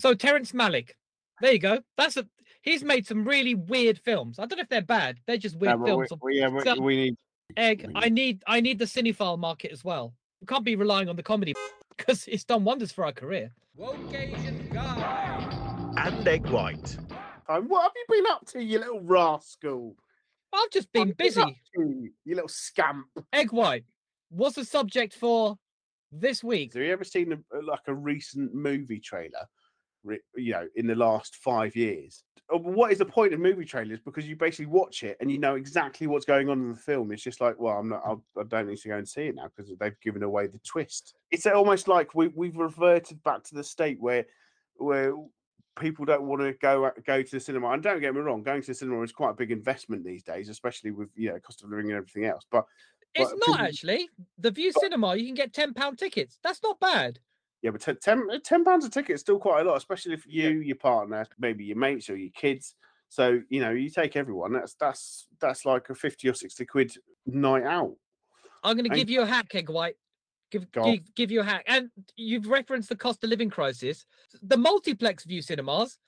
So Terrence Malick, there you go. That's a he's made some really weird films. I don't know if they're bad. They're just weird No, films. we, we, yeah, we, we need. Egg, we I need I need the cinephile market as well. We can't be relying on the comedy because it's done wonders for our career. Woke Asian guy. And egg white. Time. What have you been up to, you little rascal? I've just What been have you been up busy. to, you little scamp. Egg white. What's the subject for this week? Have you ever seen a, like a recent movie trailer? You know, in the last five years. Uh, What is the point of movie trailers? Because you basically watch it and you know exactly what's going on in the film. It's just like, well, I'm not. I'll, I don't need to go and see it now because they've given away the twist. It's almost like we we've reverted back to the state where where people don't want to go go to the cinema. And don't get me wrong, going to the cinema is quite a big investment these days, especially with you know cost of living and everything else. But It's but not actually. The Vue Cinema, you can get ten pound tickets. That's not bad. Yeah, but ten- 10 10 pounds a ticket is still quite a lot, especially if you, your partner, maybe your mates or your kids. So you know, you take everyone. That's that's that's like a fifty or sixty quid night out. I'm going to give you a hack, Egg White. Give, give give you a hack. And you've referenced the cost of living crisis. The multiplex Vue cinemas.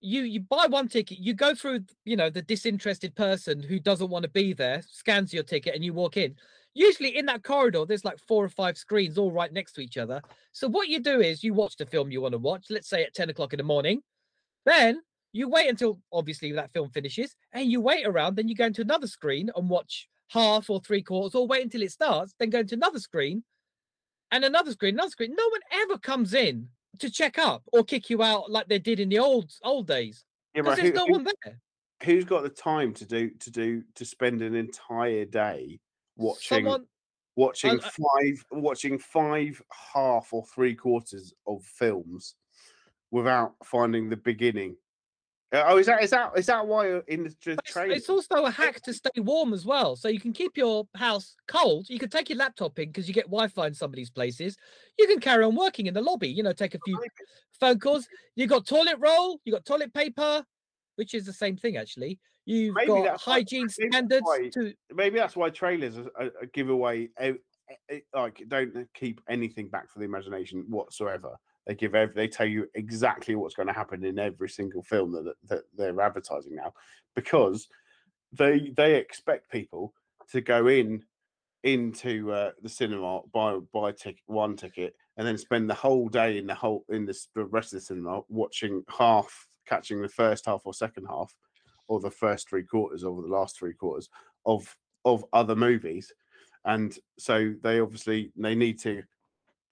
You you buy one ticket, you go through, you know, the disinterested person who doesn't want to be there, scans your ticket, and you walk in. Usually in that corridor, there's like four or five screens all right next to each other. So what you do is you watch the film you want to watch, let's say at 10 o'clock in the morning. Then you wait until obviously that film finishes, and you wait around, then you go into another screen and watch half or three quarters, or wait until it starts, then go into another screen and another screen, another screen. No one ever comes in to check up or kick you out like they did in the old old days. Yeah, there's who, no who- one there. who's got the time to do to do to spend an entire day watching Someone watching I- five watching five half or three quarters of films without finding the beginning? Uh, Oh, is that is that is that why uh, in the tra- But It's, trailer? it's also a hack to stay warm as well. So you can keep your house cold. You can take your laptop in because you get Wi-Fi in some of these places. You can carry on working in the lobby. You know, take a few phone calls. You got toilet roll. You got toilet paper, which is the same thing actually. You've Maybe got that's why- hygiene standards. why- To maybe that's why trailers are, give away like don't keep anything back for the imagination whatsoever. They give ev- they tell you exactly what's going to happen in every single film that, that they're advertising now because they they expect people to go in into uh, the cinema buy buy a ticket one ticket and then spend the whole day in the whole in this, the rest of the cinema watching half catching the first half or second half or the first three quarters or the last three quarters of of other movies and so they obviously they need to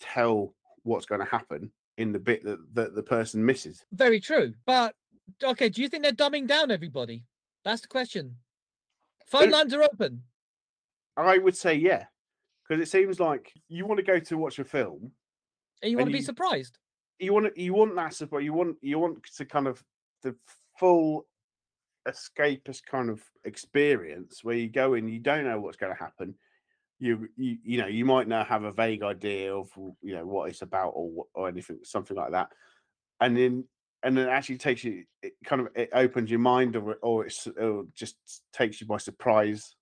tell what's going to happen in the bit that, that the person misses very true. But okay, do you think they're dumbing down everybody? That's the question. Phone lines are open. i would say yeah because it seems like you want to go to watch a film And you and want to be you- surprised. You want you want that support you want you want to kind of the full escapist kind of experience where you go in you don't know what's going to happen. You, you you know you might now have a vague idea of you know what it's about or or anything something like that. And then and then actually takes you it kind of it opens your mind or, or it's just takes you by surprise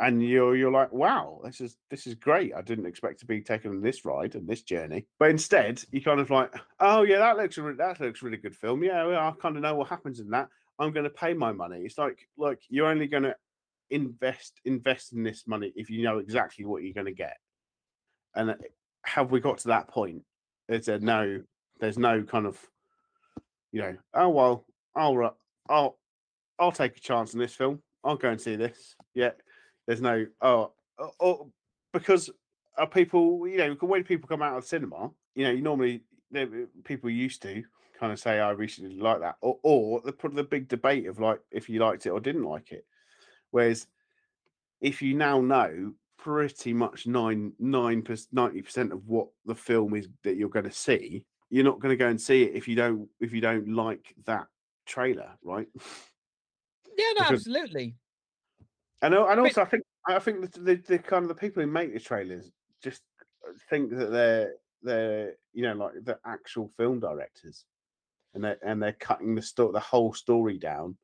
and you're you're like wow this is this is great. I didn't expect to be taken on this ride and this journey. But instead you kind of like oh yeah that looks that looks really good film. Yeah i kind of know what happens in that. I'm going to pay my money. It's like like you're only going to invest invest in this money if you know exactly what you're going to get. And uh, have we got to that point? There's a no there's no kind of you know oh well i'll i'll i'll take a chance on this film. I'll go and see this. Yeah there's no oh, oh, oh because are people you know when people come out of cinema you know you normally uh, people used to kind of say i recently like that or or the put the big debate of like if you liked it or didn't like it whereas if you now know pretty much nine nine ninety percent of what the film is that you're going to see you're not going to go and see it if you don't if you don't like that trailer right Yeah, no, Because- absolutely. And and also, I think I think the, the, the kind of the people who make the trailers just uh, think that they're they're you know like the actual film directors, and they and they're cutting the sto- the whole story down,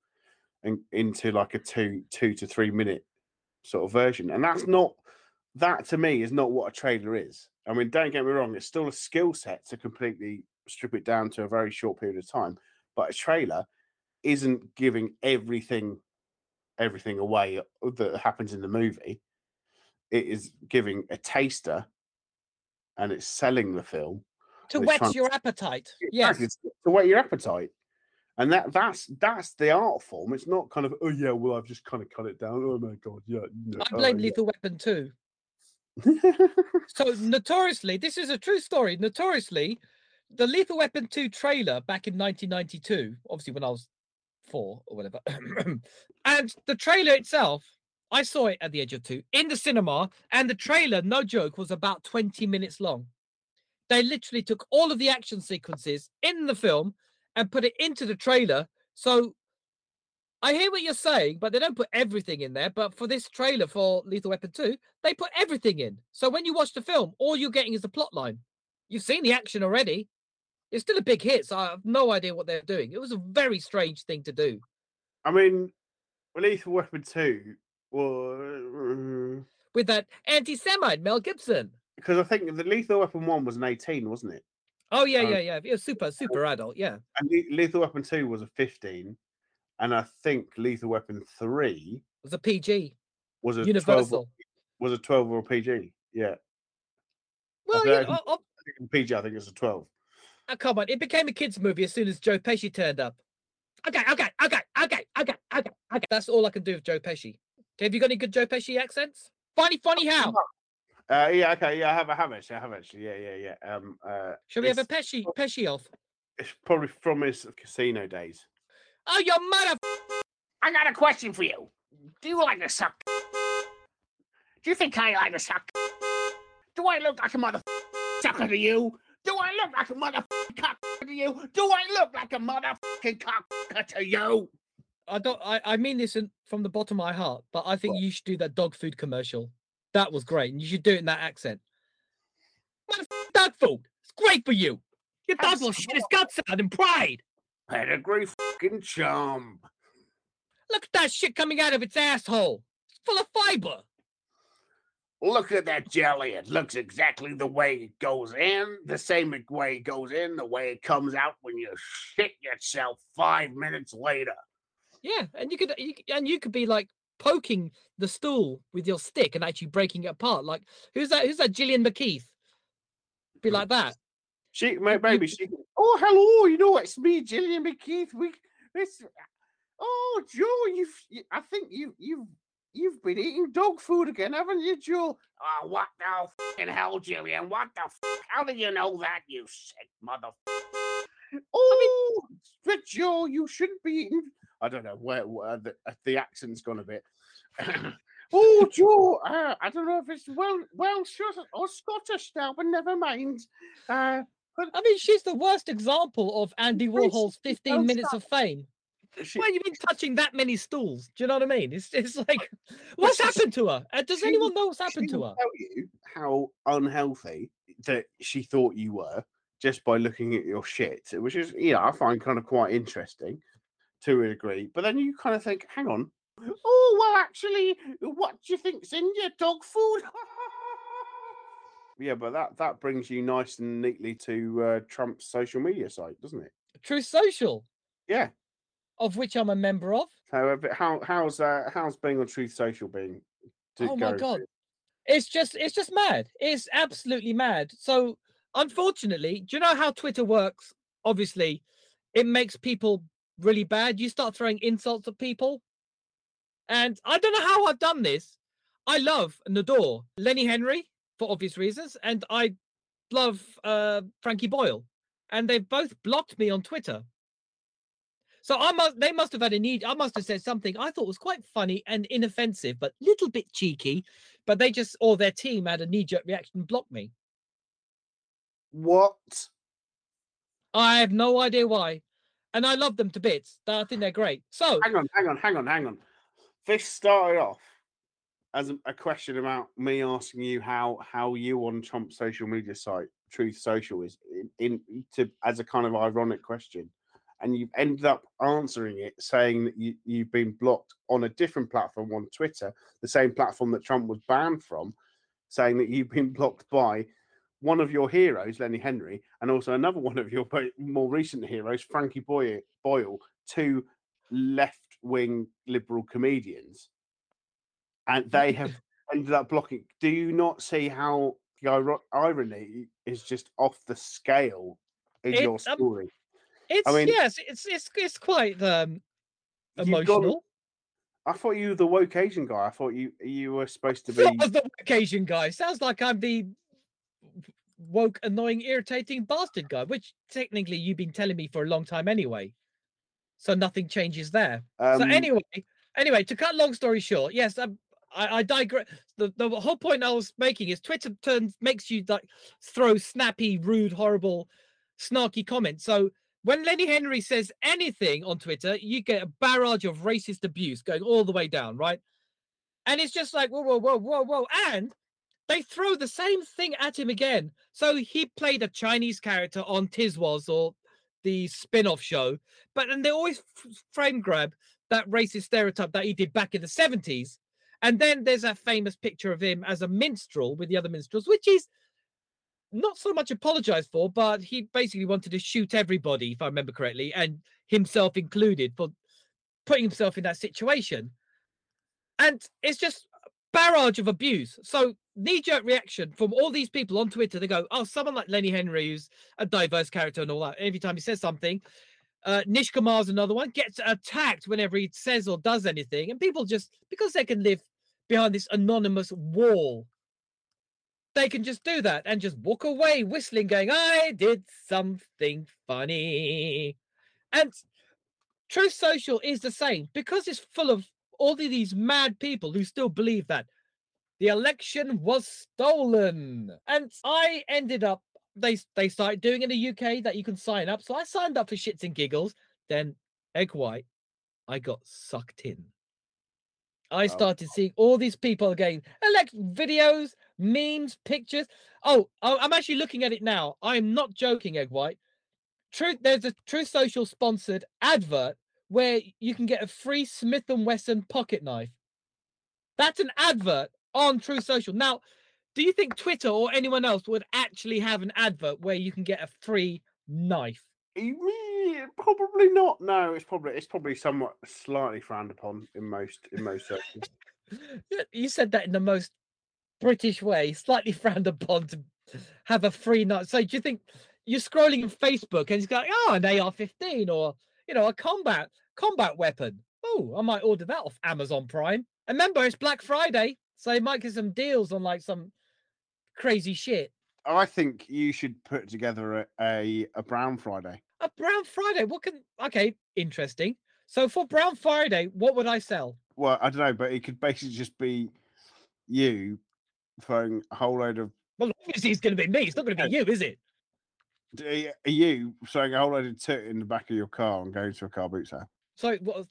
and into like a two two to three minute sort of version, and that's not that to me is not what a trailer is. I mean, don't get me wrong; it's still a skill set to completely strip it down to a very short period of time. But a trailer isn't giving everything everything away uh, that happens in the movie. It is giving a taster and it's selling the film to whet your appetite. Yes. it's to whet your appetite. And that that's that's the art form. It's not kind of oh yeah, well I've just kind of cut it down. Oh my god, yeah. no, I oh, blame yeah." Lethal Weapon too. So notoriously, this is a true story. Notoriously, the Lethal Weapon 2 trailer back in 1992, obviously when I was four or whatever, and the trailer itself, I saw it at the age of two in the cinema, and the trailer, no joke, was about 20 minutes long. They literally took all of the action sequences in the film and put it into the trailer. So I hear what you're saying, but they don't put everything in there. But for this trailer for Lethal Weapon 2, they put everything in. So when you watch the film, all you're getting is the plot line. You've seen the action already. It's still a big hit, so I have no idea what they're doing. It was a very strange thing to do. I mean, Lethal Weapon 2 was With that anti Semite Mel Gibson. because I think the Lethal Weapon 1 was an 18, wasn't it? Oh, yeah, Um, yeah, yeah. It was super, super adult. Yeah. And Lethal Weapon 2 was a 15. And I think Lethal Weapon 3 It was a PG, was a 12 universal. was a 12 or a PG. Yeah. Well, you I I think PG, I think it's a 12. Oh, come on. It became a kids' movie as soon as Joe Pesci turned up. Okay, okay, okay, okay, okay, okay, okay. That's all I can do with Joe Pesci. Okay, have you got any good Joe Pesci accents? Funny, funny how? Uh, yeah, okay, yeah, I have, I have actually, I have actually, yeah, yeah, yeah. Um, uh, Shall we have a it's- Pesci Pesci off? It's probably from his casino days. Oh, your mother! I got a question for you. Do you like to suck? Do you think I like to suck? Do I look like a mother sucker to you? Do I look like a motherfucking cock to you? Do I look like a motherfucking cock to you? I don't. I, I mean this in, from the bottom of my heart, but I think you should do that dog food commercial. That was great, and you should do it in that accent. Motherfucking dog food. It's great for you. Your dog will shit his guts out in pride. Pedigree fucking chump. Look at that shit coming out of its asshole. It's full of fiber. Look at that jelly. It looks exactly the way it goes in, the same way it goes in, the way it comes out when you shit yourself five minutes later. Yeah, and you could you, and you could be like poking the stool with your stick and actually breaking it apart. Like who's that? Who's that? Gillian McKeith. Be like that. She may- maybe she. Oh, hello. You know it's me, Gillian McKeith. We. It's. Oh, Joe, you've. You, I think you you've you've been eating dog food again, haven't you, Joe? Oh, what the fucking hell, Julian? What the f- How do you know that, you sick mother? Oh, but Joe, you shouldn't be eating. I don't know where, where the, uh, the accent's gone a bit. oh, Joe, uh, I don't know if it's well Welsh or, or Scottish now, but never mind. Uh, I mean, she's the worst example of Andy Warhol's 15 minutes of fame. She, Why have you been touching that many stools? Do you know what I mean? It's it's like, what's happened to her? Uh, Does she anyone know what's happened to her? Tell you how unhealthy that she thought you were just by looking at your shit, which is yeah, I find kind of quite interesting to a degree. But then you kind of think, hang on, oh well, actually, what do you think's in your dog food? yeah, but that that brings you nice and neatly to uh, Trump's social media site, doesn't it? Truth Social, Yeah. Of which I'm a member of. So, uh, how how's uh, how's being on Truth Social being? oh my god. through? it's just it's just mad. It's absolutely mad. So unfortunately do you know how twitter works? Obviously it makes people really bad. You start throwing insults at people. And i don't know how i've done this. I love and adore lenny henry for obvious reasons and i love uh frankie boyle. And they've both blocked me on twitter so I must they must have had a need. I must have said something I thought was quite funny and inoffensive, but little bit cheeky. But they just or their team had a knee-jerk reaction and blocked me. What? I have no idea why. And I love them to bits. I think they're great. So hang on, hang on, hang on, hang on. This started off as a, question about me asking you how how you on Trump's social media site, Truth Social, is in, in to as a kind of ironic question, and you've ended up answering it saying that you you've been blocked on a different platform on Twitter, the same platform that Trump was banned from, saying that you've been blocked by one of your heroes, Lenny Henry, and also another one of your more recent heroes, Frankie Boyle, Boyle two left wing liberal comedians, and they have ended up blocking. Do you not see how the iro- irony is just off the scale in your It's, um, story? It's mean- yes, it's it's it's quite um emotional. I thought you were the woke Asian guy. I thought you you were supposed to be. What was the occasion guy? Sounds like I'm the woke, annoying, irritating bastard guy, which technically you've been telling me for a long time anyway. So nothing changes there. Um, so anyway, anyway, to cut long story short, yes, um, I, I digress. The, the whole point I was making is Twitter turns makes you like throw snappy, rude, horrible, snarky comments. So when Lenny Henry says anything on Twitter, you get a barrage of racist abuse going all the way down, right? And it's just like whoa, whoa, whoa, whoa, whoa, and they throw the same thing at him again. So he played a Chinese character on Tiswas or the spin-off show, but and they always f- frame grab that racist stereotype that he did back in the 70s. And then there's a famous picture of him as a minstrel with the other minstrels, which is not so much apologized for, but he basically wanted to shoot everybody, if I remember correctly, and himself included for putting himself in that situation. And it's just barrage of abuse. So knee-jerk reaction from all these people on Twitter, they go, Oh, someone like Lenny Henry, who's a diverse character and all that. Every time he says something, uh, Nish Kumar's another one, gets attacked whenever he says or does anything. And people just, because they can live behind this anonymous wall, they can just do that and just walk away whistling, going, I did something funny. And Truth Social is the same because it's full of all of these mad people who still believe that the election was stolen. And I ended up they they started doing in the UK that you can sign up. So I signed up for shits and giggles. Then egg white, I got sucked in. I started seeing all these people again, elect videos, memes, pictures. Oh, I'm actually looking at it now. I'm not joking, egg white. Truth, there's a True Social sponsored advert where you can get a free Smith and Wesson pocket knife. That's an advert on True Social. Now, do you think Twitter or anyone else would actually have an advert where you can get a free knife? Eh, probably not. No, it's probably it's probably somewhat slightly frowned upon in most in most circles. You said that in the most British way, slightly frowned upon to have a free night. So do you think you're scrolling in Facebook and it's going, oh, an AR-15 or you know a combat combat weapon? Oh, I might order that off Amazon Prime. And remember, it's Black Friday, so you might get some deals on like some crazy shit. I think you should put together a, a, a Brown Friday. A Brown Friday. What can? Okay, interesting. So for Brown Friday, what would I sell? Well, I don't know, but it could basically just be you throwing a whole load of Well, obviously it's going to be me. It's not going to be you, is it? d- uh, you throwing a whole load of tit in the back of your car and going to a car boot sale. So what?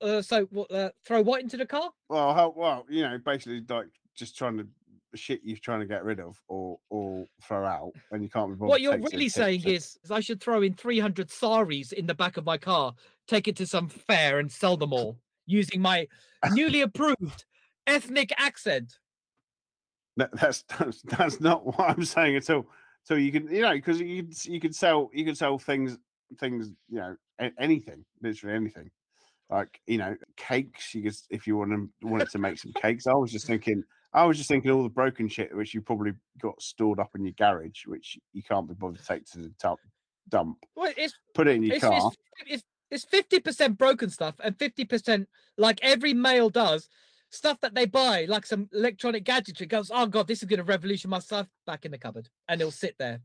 Uh, so what? Uh, throw what into the car? Well, how, well, you know, basically like just trying to shit you're trying to get rid of or or throw out, and you can't be. What you're really saying to- is, is I should throw in 300 saris in the back of my car, take it to some fair and sell them all using my newly approved ethnic accent. That, that's, that's that's not what I'm saying at all. So you can you know because you could you could sell you could sell things things you know anything literally anything like you know cakes you could if you want to wanted to make some cakes. I was just thinking I was just thinking all the broken shit which you probably got stored up in your garage which you can't be bothered to take to the top dump. Well, it's Put it in your it's, car. it's, it's, it's 50% broken stuff and 50% like every male does stuff that they buy, like some electronic gadgetry goes, oh God, this is going to revolution my stuff back in the cupboard. And it'll sit there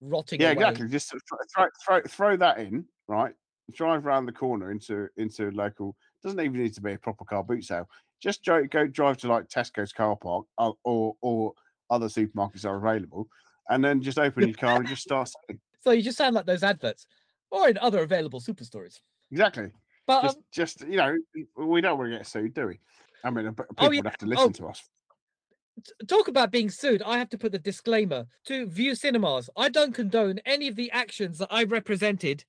rotting Yeah, away. exactly. Just throw, throw throw that in, right? Drive around the corner into into a local. Doesn't even need to be a proper car boot sale. Just dri- go drive to like Tesco's car park or or, or other supermarkets are available, and then just open your car and just start selling. So you just sound like those adverts or in other available superstores. Exactly. But Just um, just you know, we don't want to get sued, do we? I mean, uh, people Oh, yeah. would have to listen Oh, to us. talk about being sued. I have to put the disclaimer to Vue Cinemas. I don't condone any of the actions that I represented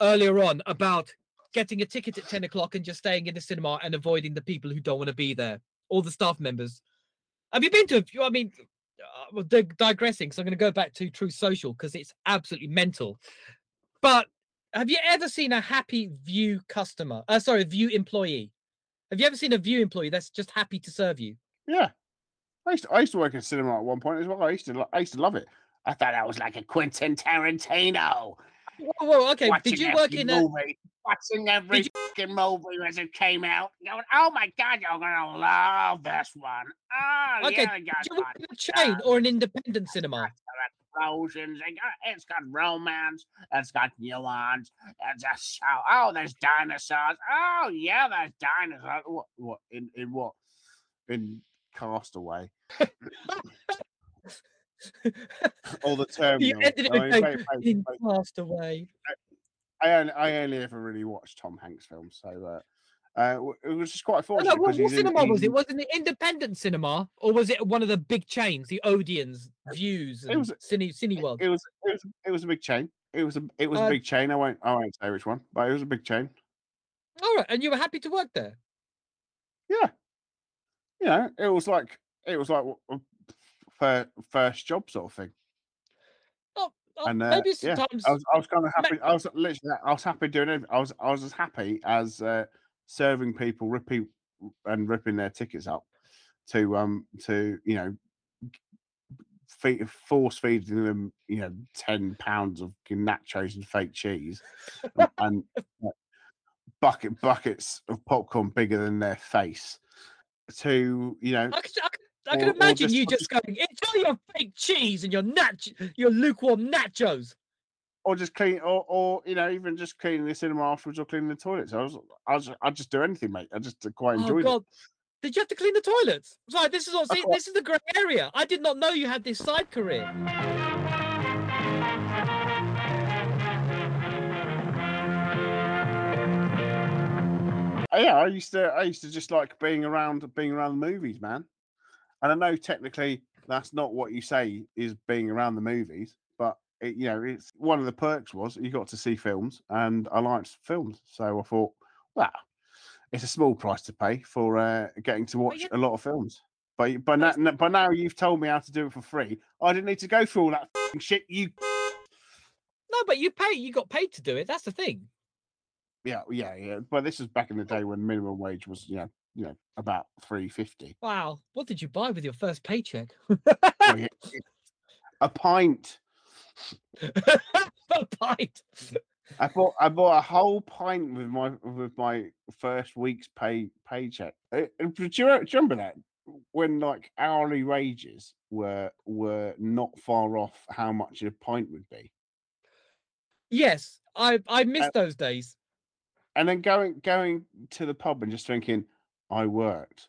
earlier on about getting a ticket at 10 o'clock and just staying in the cinema and avoiding the people who don't want to be there, all the staff members. Have you been to, a few- I mean, uh, digressing because I'm going to go back to True Social because it's absolutely mental. But have you ever seen a happy Vue customer? Uh, sorry, Vue employee. Have you ever seen a Vue employee that's just happy to serve you? Yeah, I used to, I used to work in cinema at one point as well. I used to I used to love it. I thought I was like a Quentin Tarantino. Whoa, whoa, okay. watching Did you work in a? movie, watching every fucking movie as it came out, going, "Oh my god, you're gonna love this one." Oh Okay, yeah, Did you work in a chain or an independent cinema? explosions. It got, it's got romance. It's got nuance. It's a show. Oh, there's dinosaurs. Oh yeah, there's dinosaurs. What what in in what in Castaway All the Terminal? you ended it I with mean, going, ba- ba- "In ba- I only, I only ever really watched Tom Hanks films, so uh, uh, it was just quite fortunate. no, what, 'cause what he's in- cinema was it? Was it an independent cinema or was it one of the big chains, the Odeons, Vues, and was- Cine Cineworld? It was it was it was a big chain. It was a it was Uh, a big chain. I won't I won't say which one, but it was a big chain. All right, and you were happy to work there. Yeah, you know, it was like it was like first first job sort of thing. Oh, oh, And uh, maybe yeah, sometimes. I was I was kind of happy. I was literally I was happy doing it. I was I was as happy as uh, serving people, ripping and ripping their tickets up to um to you know feed, force feeding them you know ten pounds of nachos and fake cheese and, and bucket buckets of popcorn bigger than their face to you know I could, I could, I could or- or imagine just- you just going, enjoy your fake cheese and your nach, your lukewarm nachos. Or just clean, or, or you know, even just cleaning the cinema afterwards, or cleaning the toilets. I was, I was, I just do anything, mate. I just quite Oh enjoyed it. God, did you have to clean the toilets? Sorry, this is all. See, this is the grey area. I did not know you had this side career. Uh, yeah, I used to, I used to just like being around, being around the movies, man. And I know technically that's not what you say is being around the movies, it, you know, it's one of the perks was you got to see films, and I liked films, so I thought, well, it's a small price to pay for uh, getting to watch a lot of films. But but now, but now you've told me how to do it for free. I didn't need to go through all that shit. You, No, but you pay. You got paid to do it. That's the thing. yeah, yeah, yeah. But this was back in the day when minimum wage was, you know, you know, about three fifty. Wow. What did you buy with your first paycheck? a pint. a pint. I bought I bought a whole pint with my with my first week's pay paycheck. Uh, uh, Do you, do you remember that when like hourly wages were were not far off how much a pint would be, Yes, I I miss Uh, those days. and then going going to the pub and just thinking, I worked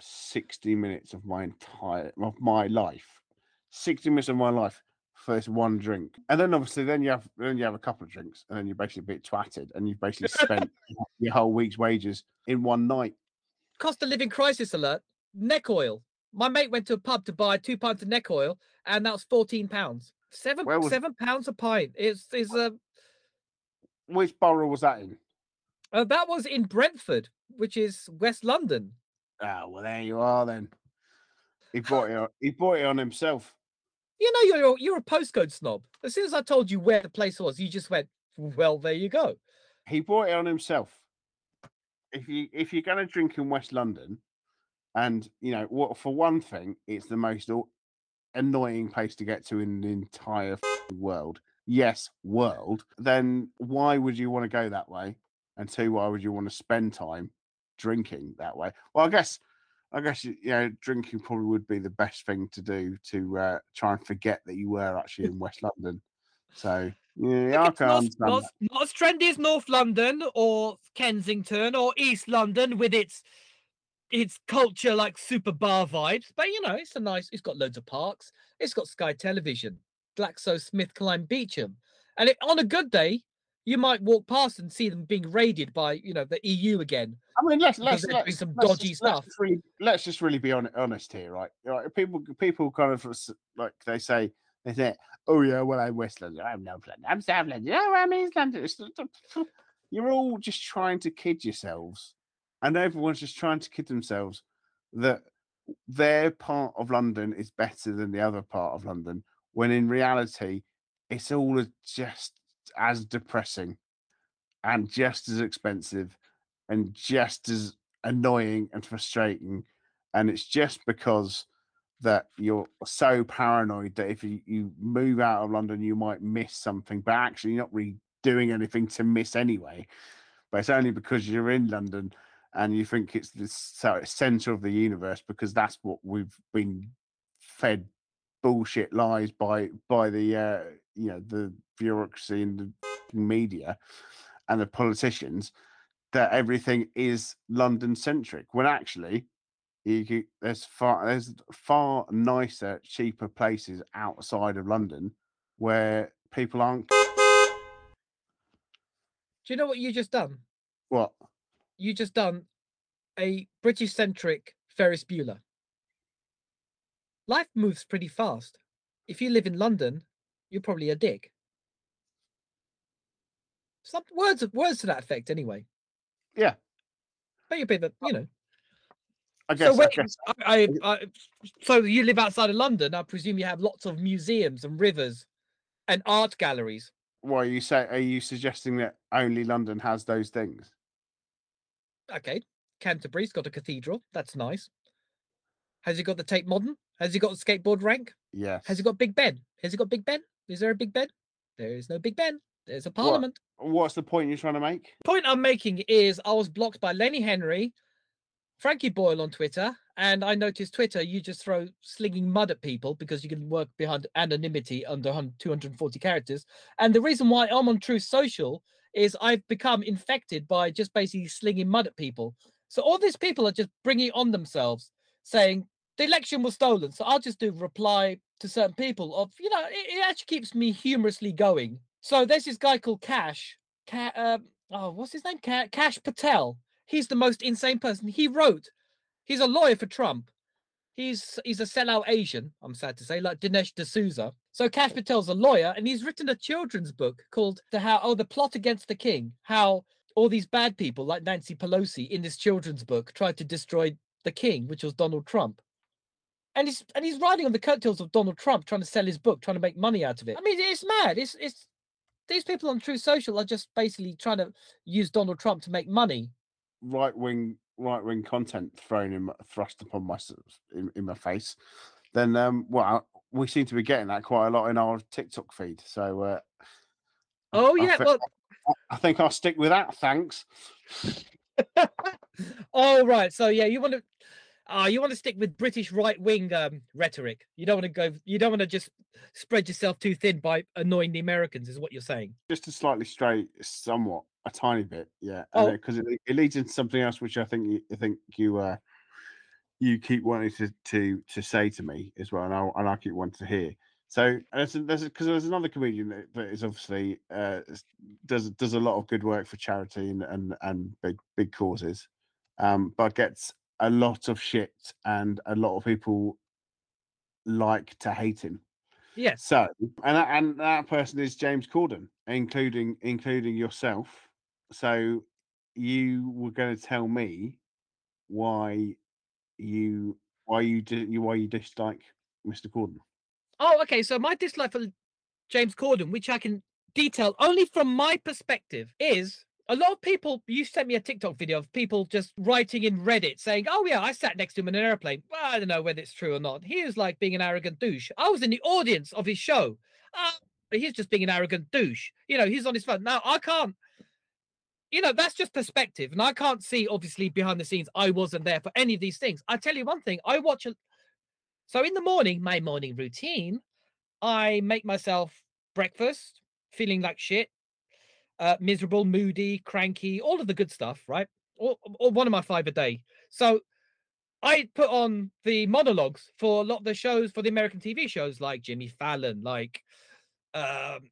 sixty minutes of my entire of my life, sixty minutes of my life for this one drink, and then obviously then you have then you have a couple of drinks, and then you're basically a bit twatted, and you've basically spent your whole week's wages in one night. Cost of living crisis alert. Neck oil. My mate went to a pub to buy two pints of neck oil, and that was fourteen pounds. Seven was- seven pounds a pint. It's is uh, Which borough was that in? uh that was in Brentford, which is West London. Ah, well, there you are then. He bought it. On, he bought it on himself. You know you're you're a postcode snob. As soon as I told you where the place was, you just went, "Well, there you go." He bought it on himself. If you if you're going to drink in West London, and you know what, for one thing, it's the most annoying place to get to in the entire world. Yes, world. Then why would you want to go that way? And two, why would you want to spend time drinking that way? Well, I guess, I guess you know, drinking probably would be the best thing to do to uh, try and forget that you were actually in West London. So yeah, I It's can not, not, not as trendy as North London or Kensington or East London with its its culture like super bar vibes. But you know, it's a nice. It's got loads of parks. It's got Sky Television, GlaxoSmithKline Beecham, and it, on a good day, you might walk past and see them being raided by you know the EU again. I mean, let's let's, let's, some let's dodgy just, let's stuff. just really, let's just really be on, honest here, right? Right, People people kind of like they say they say, "Oh yeah, well I'm West London, I'm North London, I'm South London, oh I'm East London." It's the- the- You're all just trying to kid yourselves, and everyone's just trying to kid themselves that their part of London is better than the other part of London, when in reality, it's all just as depressing and just as expensive and just as annoying and frustrating. And it's just because that you're so paranoid that if you, you move out of London, you might miss something, but actually you're not really doing anything to miss anyway. But it's only because you're in London and you think it's the center of the universe because that's what we've been fed bullshit lies by by the uh, you know the bureaucracy and the media and the politicians that everything is London centric when actually you could, there's far there's far nicer cheaper places outside of London where people aren't Do you know what you just done? what You just done a British centric Ferris Bueller. Life moves pretty fast. If you live in London, you're probably a dick. Some words words to that effect, anyway. Yeah. But you're a bit of a, uh, you know. I guess, so, I guess I, I, so you live outside of London. I presume you have lots of museums and rivers and art galleries. why you say are you suggesting that only London has those things? Okay, Canterbury's got a cathedral. That's nice. Has he got the Tate Modern? Has he got the skateboard rank? Yes. Has he got Big Ben? Has he got Big Ben? Is there a Big Ben? There is no Big Ben. There's a Parliament. What's the point you're trying to make? Point I'm making is I was blocked by Lenny Henry, Frankie Boyle on Twitter, and I noticed Twitter you just throw slinging mud at people because you can work behind anonymity under 240 characters. And the reason why I'm on True Social is I've become infected by just basically slinging mud at people. So all these people are just bringing it on themselves, saying the election was stolen. So I'll just do reply to certain people of you know it, it actually keeps me humorously going. So there's this guy called Kash. Ca- um, oh, what's his name? Ca- Kash Patel. He's the most insane person. He wrote. He's a lawyer for Trump. He's he's a sellout Asian. I'm sad to say, like Dinesh D'Souza. So Kash Patel's a lawyer, and he's written a children's book called "The How Oh the Plot Against the King." How all these bad people like Nancy Pelosi in this children's book tried to destroy the king, which was Donald Trump. And he's and he's riding on the coattails of Donald Trump, trying to sell his book, trying to make money out of it. I mean, it's mad. It's it's these people on True Social are just basically trying to use Donald Trump to make money. Right wing right wing content thrown in my- thrust upon my in, in my face, then um well we seem to be getting that quite a lot in our TikTok feed. So uh, Oh I yeah, well, I think I'll stick with that. Thanks. oh right. So yeah, you want to, uh, you want to stick with British right wing um, rhetoric. You don't want to go. You don't want to just spread yourself too thin by annoying the Americans, is what you're saying. Just a slightly stray, somewhat, a tiny bit, yeah, Oh. because it, it leads into something else, which I think you, I think you uh, you keep wanting to to to say to me as well, and I and I keep wanting to hear. So there's there's because there's another comedian that, that is obviously uh, does does a lot of good work for charity and and, and big big causes, um, but gets a lot of shit and a lot of people like to hate him. Yes. So, and that, and that person is James Corden, including including yourself. So, you were going to tell me why you why you did you why you dislike Mr. Corden. Oh, okay. So my dislike for James Corden, which I can detail only from my perspective, is a lot of people. You sent me a TikTok video of people just writing in Reddit saying, "Oh yeah, I sat next to him in an airplane." Well, I don't know whether it's true or not. He is like being an arrogant douche. I was in the audience of his show. Uh, he's just being an arrogant douche. You know, he's on his phone. Now I can't. You know, that's just perspective, and I can't see obviously behind the scenes. I wasn't there for any of these things. I tell you one thing. I watch a. So in the morning, my morning routine, I make myself breakfast, feeling like shit, uh, miserable, moody, cranky, all of the good stuff, right? Or, or one of my five a day. So I put on the monologues for a lot of the shows, for the American TV shows like Jimmy Fallon, like um,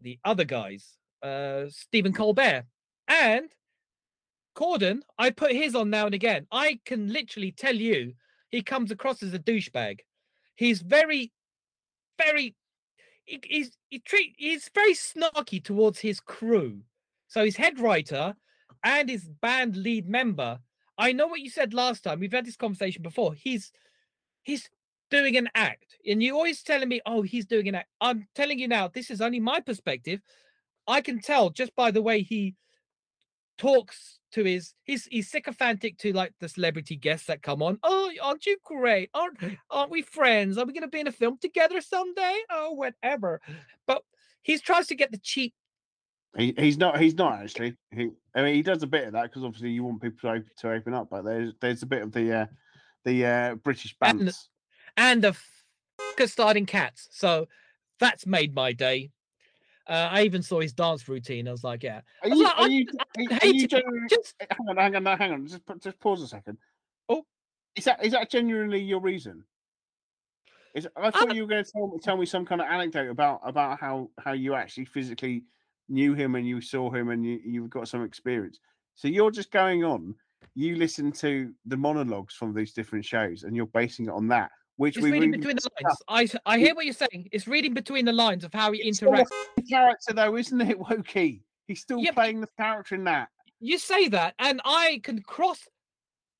the other guys, uh, Stephen Colbert. And Corden, I put his on now and again. I can literally tell you he comes across as a douchebag. He's very, very he's he treat he's very snarky towards his crew. So his head writer and his band lead member. I know what you said last time. We've had this conversation before. He's he's doing an act, and you're always telling me, "Oh, he's doing an act." I'm telling you now, this is only my perspective. I can tell just by the way he talks to his he's he's sycophantic to like the celebrity guests that come on. Oh, aren't you great? Aren't aren't we friends? Are we gonna be in a film together someday? Oh, whatever. But he tries to get the cheap. He, he's not. He's not actually. He. I mean, he does a bit of that because obviously you want people to open, to open up. But there's there's a bit of the uh, the uh, British And- bands. and the f- starting cats. So that's made my day. Uh, I even saw his dance routine. I was like, yeah, Are you? like, Are you? Are, are you genuinely? just Hang on, hang on, hang on. Just just pause a second. Oh. is that is that genuinely your reason? Is I thought Uh, you were going to tell, tell me some kind of anecdote about about how how you actually physically knew him and you saw him and you you've got some experience. So you're just going on. You listen to the monologues from these different shows and you're basing it on that, which it's reading really between the lines. I I hear what you're saying. It's reading between the lines of how he It's interacts. character though, isn't it, Wokey? He's still but- playing the character in that. You say that, and I can cross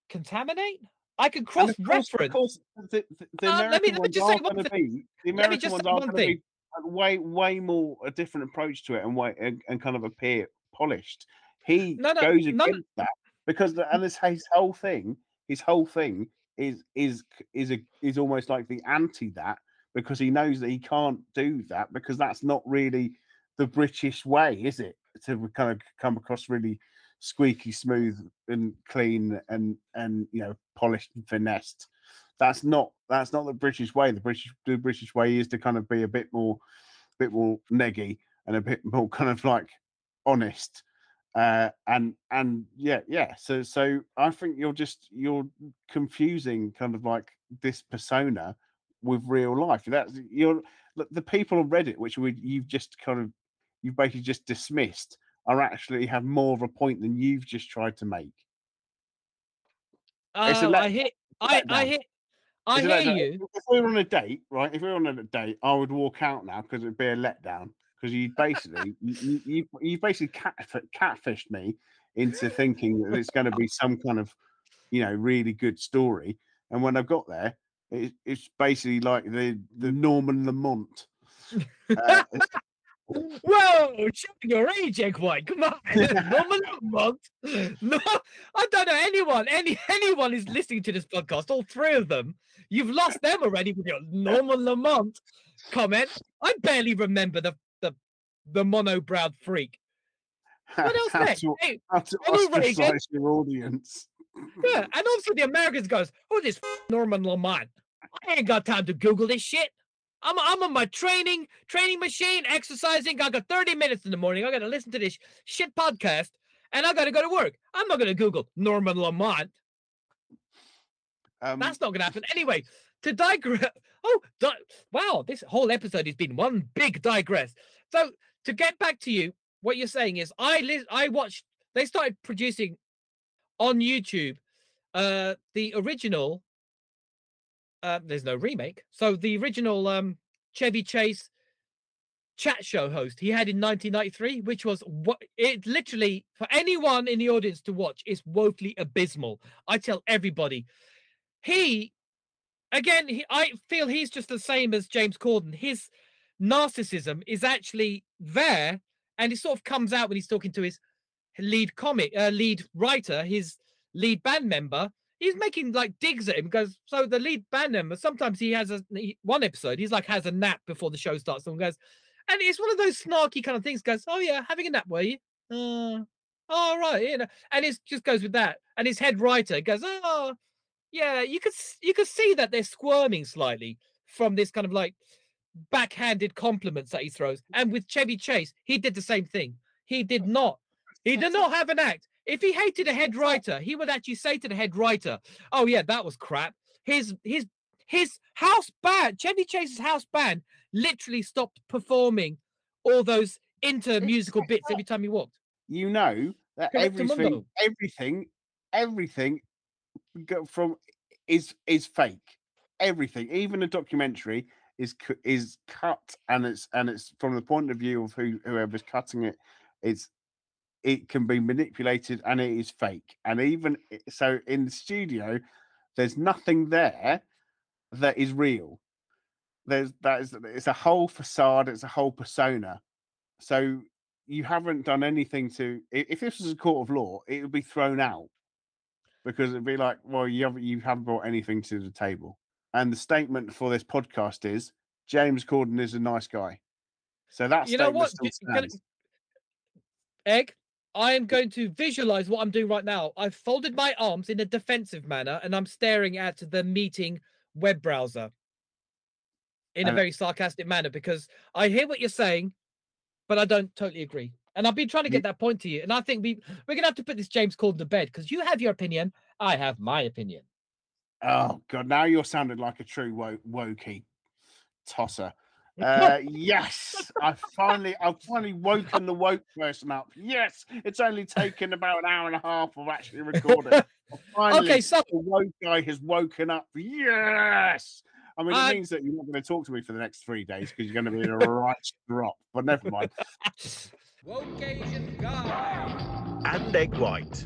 contaminate. I can cross reference. course, the, the, the Uh, let me- American let me just say one thing. be the American just ones are going to be way way more a different approach to it and way and, and kind of appear polished. He No, no, goes against that because the, and this his whole thing, his whole thing is is is a is almost like the anti that because he knows that he can't do that because that's not really the British way, is it? To kind of come across really squeaky smooth and clean and and you know polished and finessed. That's not that's not the british way. The british the british way is to kind of be a bit more bit more neggy and a bit more kind of like honest uh and and yeah yeah so so i think you're just you're confusing kind of like this persona with real life that's you're look, the people on reddit which we you've just kind of you've basically just dismissed are actually have more of a point than you've just tried to make Oh, let- I hear, a I, I hear, I hear you. If we were on a date, right? If we were on a date, I would walk out now because it'd be a letdown. Because you basically, you, you, you, basically cat, catfished me into thinking that it's going to be some kind of, you know, really good story. And when I got there, it, it's basically like the the Norman Lamont. Uh, Whoa, showing your age, Egg White. Come on, Norman Lamont. No, I don't know anyone. Any anyone who's listening to this podcast, all three of them, you've lost them already with your Norman Lamont comment. I barely remember the the mono-browed freak. What else how next? to, Hey, how to ostracize your audience. yeah, and also the Americans goes, "Oh, this Norman Lamont. I ain't got time to Google this shit. I'm I'm on my training training machine, exercising. I got 30 minutes in the morning. I got to listen to this shit podcast, and I got to go to work. I'm not gonna Google Norman Lamont. Um, That's not gonna happen anyway. To digress. Oh, di- wow! This whole episode has been one big digress. So to get back to you, what you're saying is, I li- I watched. They started producing on YouTube uh the original. Uh, there's no remake. So the original um Chevy Chase chat show host he had in 1993, which was what it literally for anyone in the audience to watch is woefully abysmal. I tell everybody, he again, he, I feel he's just the same as James Corden. His narcissism is actually there, and it sort of comes out when he's talking to his lead comic, uh, lead writer, his lead band member. He's making like digs at him because so the lead band member sometimes he has a he, one episode he's like has a nap before the show starts and goes, and it's one of those snarky kind of things. Goes, oh yeah, having a nap, were you? Uh, all right, you know, and it just goes with that. And his head writer goes, oh, yeah, you could you could see that they're squirming slightly from this kind of like backhanded compliments that he throws. And with Chevy Chase, he did the same thing. He did not. He did not have an act. If he hated a head writer, he would actually say to the head writer, "Oh yeah, that was crap." His his his house band, Chevy Chase's house band, literally stopped performing all those inter musical bits every time he walked. you know that everything, everything, everything from is is fake. Everything, even a documentary, is is cut, and it's and it's from the point of view of who whoever's cutting it. It's it can be manipulated, and it is fake. And even eh, so, in the studio, there's nothing there that is real. There's that is it's a whole facade, it's a whole persona. So you haven't done anything to if this was a court of law, it would be thrown out because it'd be like, well, you haven't you haven't brought anything to the table. And the statement for this podcast is James Corden is a nice guy. So that's You know what? still J- can- Egg, I am going to visualize what I'm doing right now. I've folded my arms in a defensive manner and I'm staring at the meeting web browser in a very sarcastic manner because I hear what you're saying, but I don't totally agree. And I've been trying to get that point to you. And I think we, we're going to have to put this James Corden to bed because you have your opinion. I have my opinion. Oh god, now you're sounding like a true wo- wokey tosser. Uh, yes, I finally, I've finally woken the woke person up. Yes, it's only taken about an hour and a half of actually recording. Finally, okay, so the woke guy has woken up. Yes. I mean, it Uh, means that you're not going to talk to me for the next three days because you're going to be in a right drop. But never mind. woke Asian guy. and Egg White.